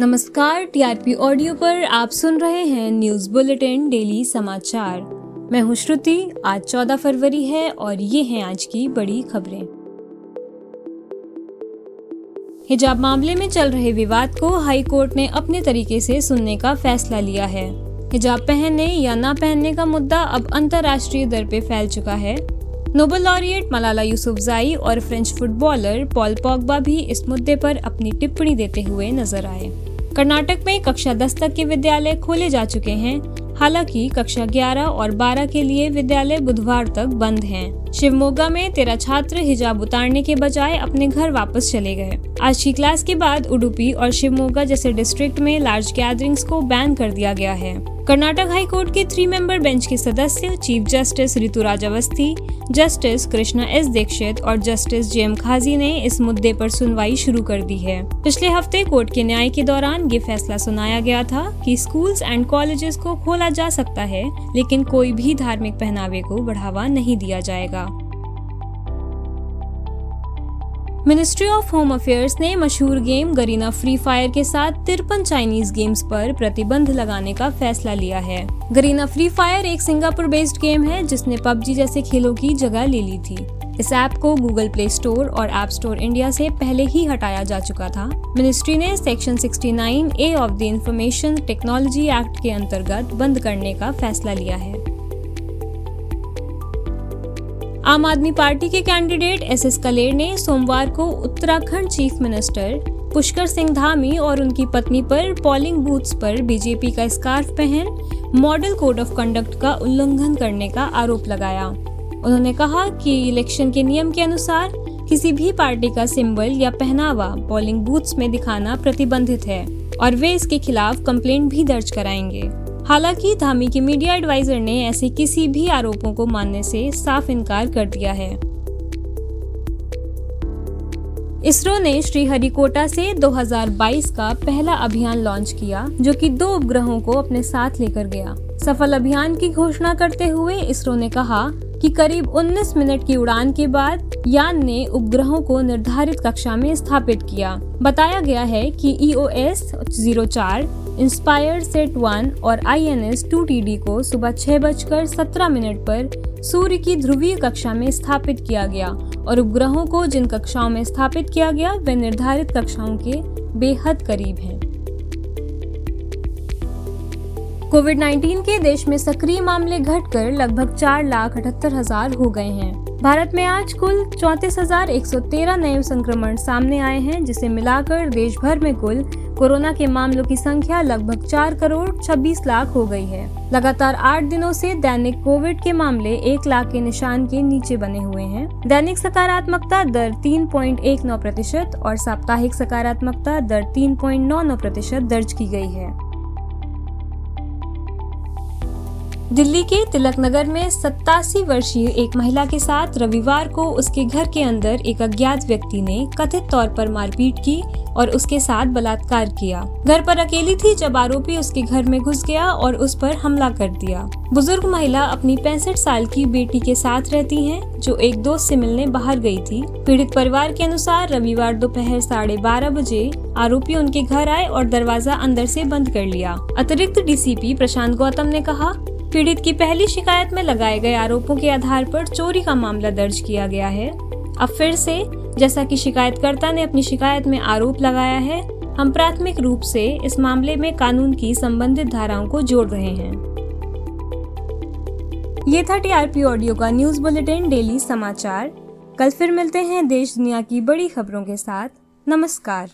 नमस्कार, TRP audio पर आप सुन रहे हैं न्यूज़ बुलेटिन, डेली समाचार। मैं हूँ श्रुति, आज 14 फरवरी है और ये हैं आज की बड़ी खबरें। हिजाब मामले में चल रहे विवाद को हाई कोर्ट ने अपने तरीके से सुनने का फैसला लिया है। हिजाब पहनने या ना पहनने का मुद्दा अब अंतर्राष्ट्रीय दर पे फैल चुका है। नोबल लॉरिएट मलाला यूसुफजाई और फ्रेंच फुटबॉलर पॉल पॉगबा भी इस मुद्दे पर अपनी टिप्पणी देते हुए नज़र आए। कर्नाटक में कक्षा दस तक के विद्यालय खोले जा चुके हैं। हालाँकि कक्षा 11 और 12 के लिए विद्यालय बुधवार तक बंद हैं। शिवमोगा में तेरह छात्र हिजाब उतारने के बजाय अपने घर वापस चले गए। आज की क्लास के बाद उडुपी और शिवमोगा जैसे डिस्ट्रिक्ट में लार्ज गैदरिंग्स को बैन कर दिया गया है। कर्नाटक हाई कोर्ट के थ्री मेंबर बेंच के सदस्य chief justice Rituraj Awasthi justice Krishna S Dixit और जस्टिस जे एम खाजी ने इस मुद्दे पर सुनवाई शुरू कर दी है। पिछले हफ़्ते कोर्ट के न्याय के दौरान ये फैसला सुनाया गया था कि स्कूल्स एंड कॉलेजेस को खोला जा सकता है, लेकिन कोई भी धार्मिक पहनावे को बढ़ावा नहीं दिया जाएगा। मिनिस्ट्री ऑफ़ होम अफेयर्स ने मशहूर गेम गरीना फ्री फायर के साथ तिरपन चाइनीज़ गेम्स पर प्रतिबंध लगाने का फैसला लिया है। गरीना फ्री फायर एक सिंगापुर बेस्ड गेम है, जिसने पबजी जैसे खेलों की जगह ले ली थी। इस ऐप को गूगल प्ले स्टोर और ऐप स्टोर इंडिया से पहले ही हटाया जा चुका था। मिनिस्ट्री ने section 69 A of the information technology act के अंतर्गत बंद करने का फैसला लिया है। आम आदमी पार्टी के कैंडिडेट एस एस कलेर ने सोमवार को उत्तराखंड चीफ मिनिस्टर पुष्कर सिंह धामी और उनकी पत्नी पर पोलिंग बूथ्स पर बीजेपी का स्कार्फ पहन, मॉडल कोड ऑफ़ कंडक्ट का उल्लंघन करने का आरोप लगाया। उन्होंने कहा कि इलेक्शन के नियम के अनुसार किसी भी पार्टी का सिंबल या पहनावा पोलिंग बूथ्स में दिखाना प्रतिबंधित है और वे इसके खिलाफ कंप्लेंट भी दर्ज कराएँगे। हालाँकि धामी के मीडिया एडवाइजर ने ऐसे किसी भी आरोपों को मानने से साफ़ इनकार कर दिया है। इसरो ने श्रीहरिकोटा से 2022 का पहला अभियान लॉन्च किया, जो कि दो उपग्रहों को अपने साथ लेकर गया। सफल अभियान की घोषणा करते हुए इसरो ने कहा कि करीब 19 मिनट की उड़ान के बाद यान ने उपग्रहों को निर्धारित कक्षा में स्थापित किया। बताया गया है कि ई ओ एस ज़ीरो चार इंस्पायर सेट वन और I N S two T D को सुबह छह बजकर सत्रह मिनट पर सूर्य की ध्रुवीय कक्षा में स्थापित किया गया और उपग्रहों को जिन कक्षाओं में स्थापित किया गया, वे निर्धारित कक्षाओं के बेहद करीब हैं। कोविड 19 के देश में सक्रिय मामले घटकर लगभग चार लाख अठहत्तर हज़ार हो गए हैं। भारत में आज कुल चौतीस नए संक्रमण सामने आए हैं, जिसे मिलाकर देश भर में कुल कोरोना के मामलों की संख्या लगभग चार करोड़ छब्बीस लाख हो गई है। लगातार आठ दिनों से दैनिक कोविड के मामले एक लाख के निशान के नीचे बने हुए हैं। दैनिक सकारात्मकता दर तीन पॉइंट एक नौ प्रतिशत और साप्ताहिक सकारात्मकता दर तीन पॉइंट नौ नौ प्रतिशत दर्ज की गई है। दिल्ली के तिलक नगर में सत्तासी वर्षीय एक महिला के साथ रविवार को उसके घर के अंदर एक अज्ञात व्यक्ति ने कथित तौर पर मारपीट की और उसके साथ बलात्कार किया। घर पर अकेली थी जब आरोपी उसके घर में घुस गया और उस पर हमला कर दिया। बुज़ुर्ग महिला अपनी पैंसठ साल की बेटी के साथ रहती हैं, जो एक दोस्त से मिलने बाहर गई थी। पीड़ित परिवार के अनुसार रविवार दोपहर साढ़े बारह बजे आरोपी उनके घर आए और दरवाज़ा अंदर से बंद कर लिया। अतिरिक्त डीसीपी प्रशांत गौतम ने कहा पीड़ित की पहली शिकायत में लगाए गए आरोपों के आधार पर चोरी का मामला दर्ज किया गया है। अब फिर से, जैसा कि शिकायतकर्ता ने अपनी शिकायत में आरोप लगाया है, हम प्राथमिक रूप से इस मामले में कानून की संबंधित धाराओं को जोड़ रहे हैं। ये था टीआरपी ऑडियो का न्यूज़ बुलेटिन डेली समाचार। कल फिर मिलते हैं देश दुनिया की बड़ी खबरों के साथ। नमस्कार।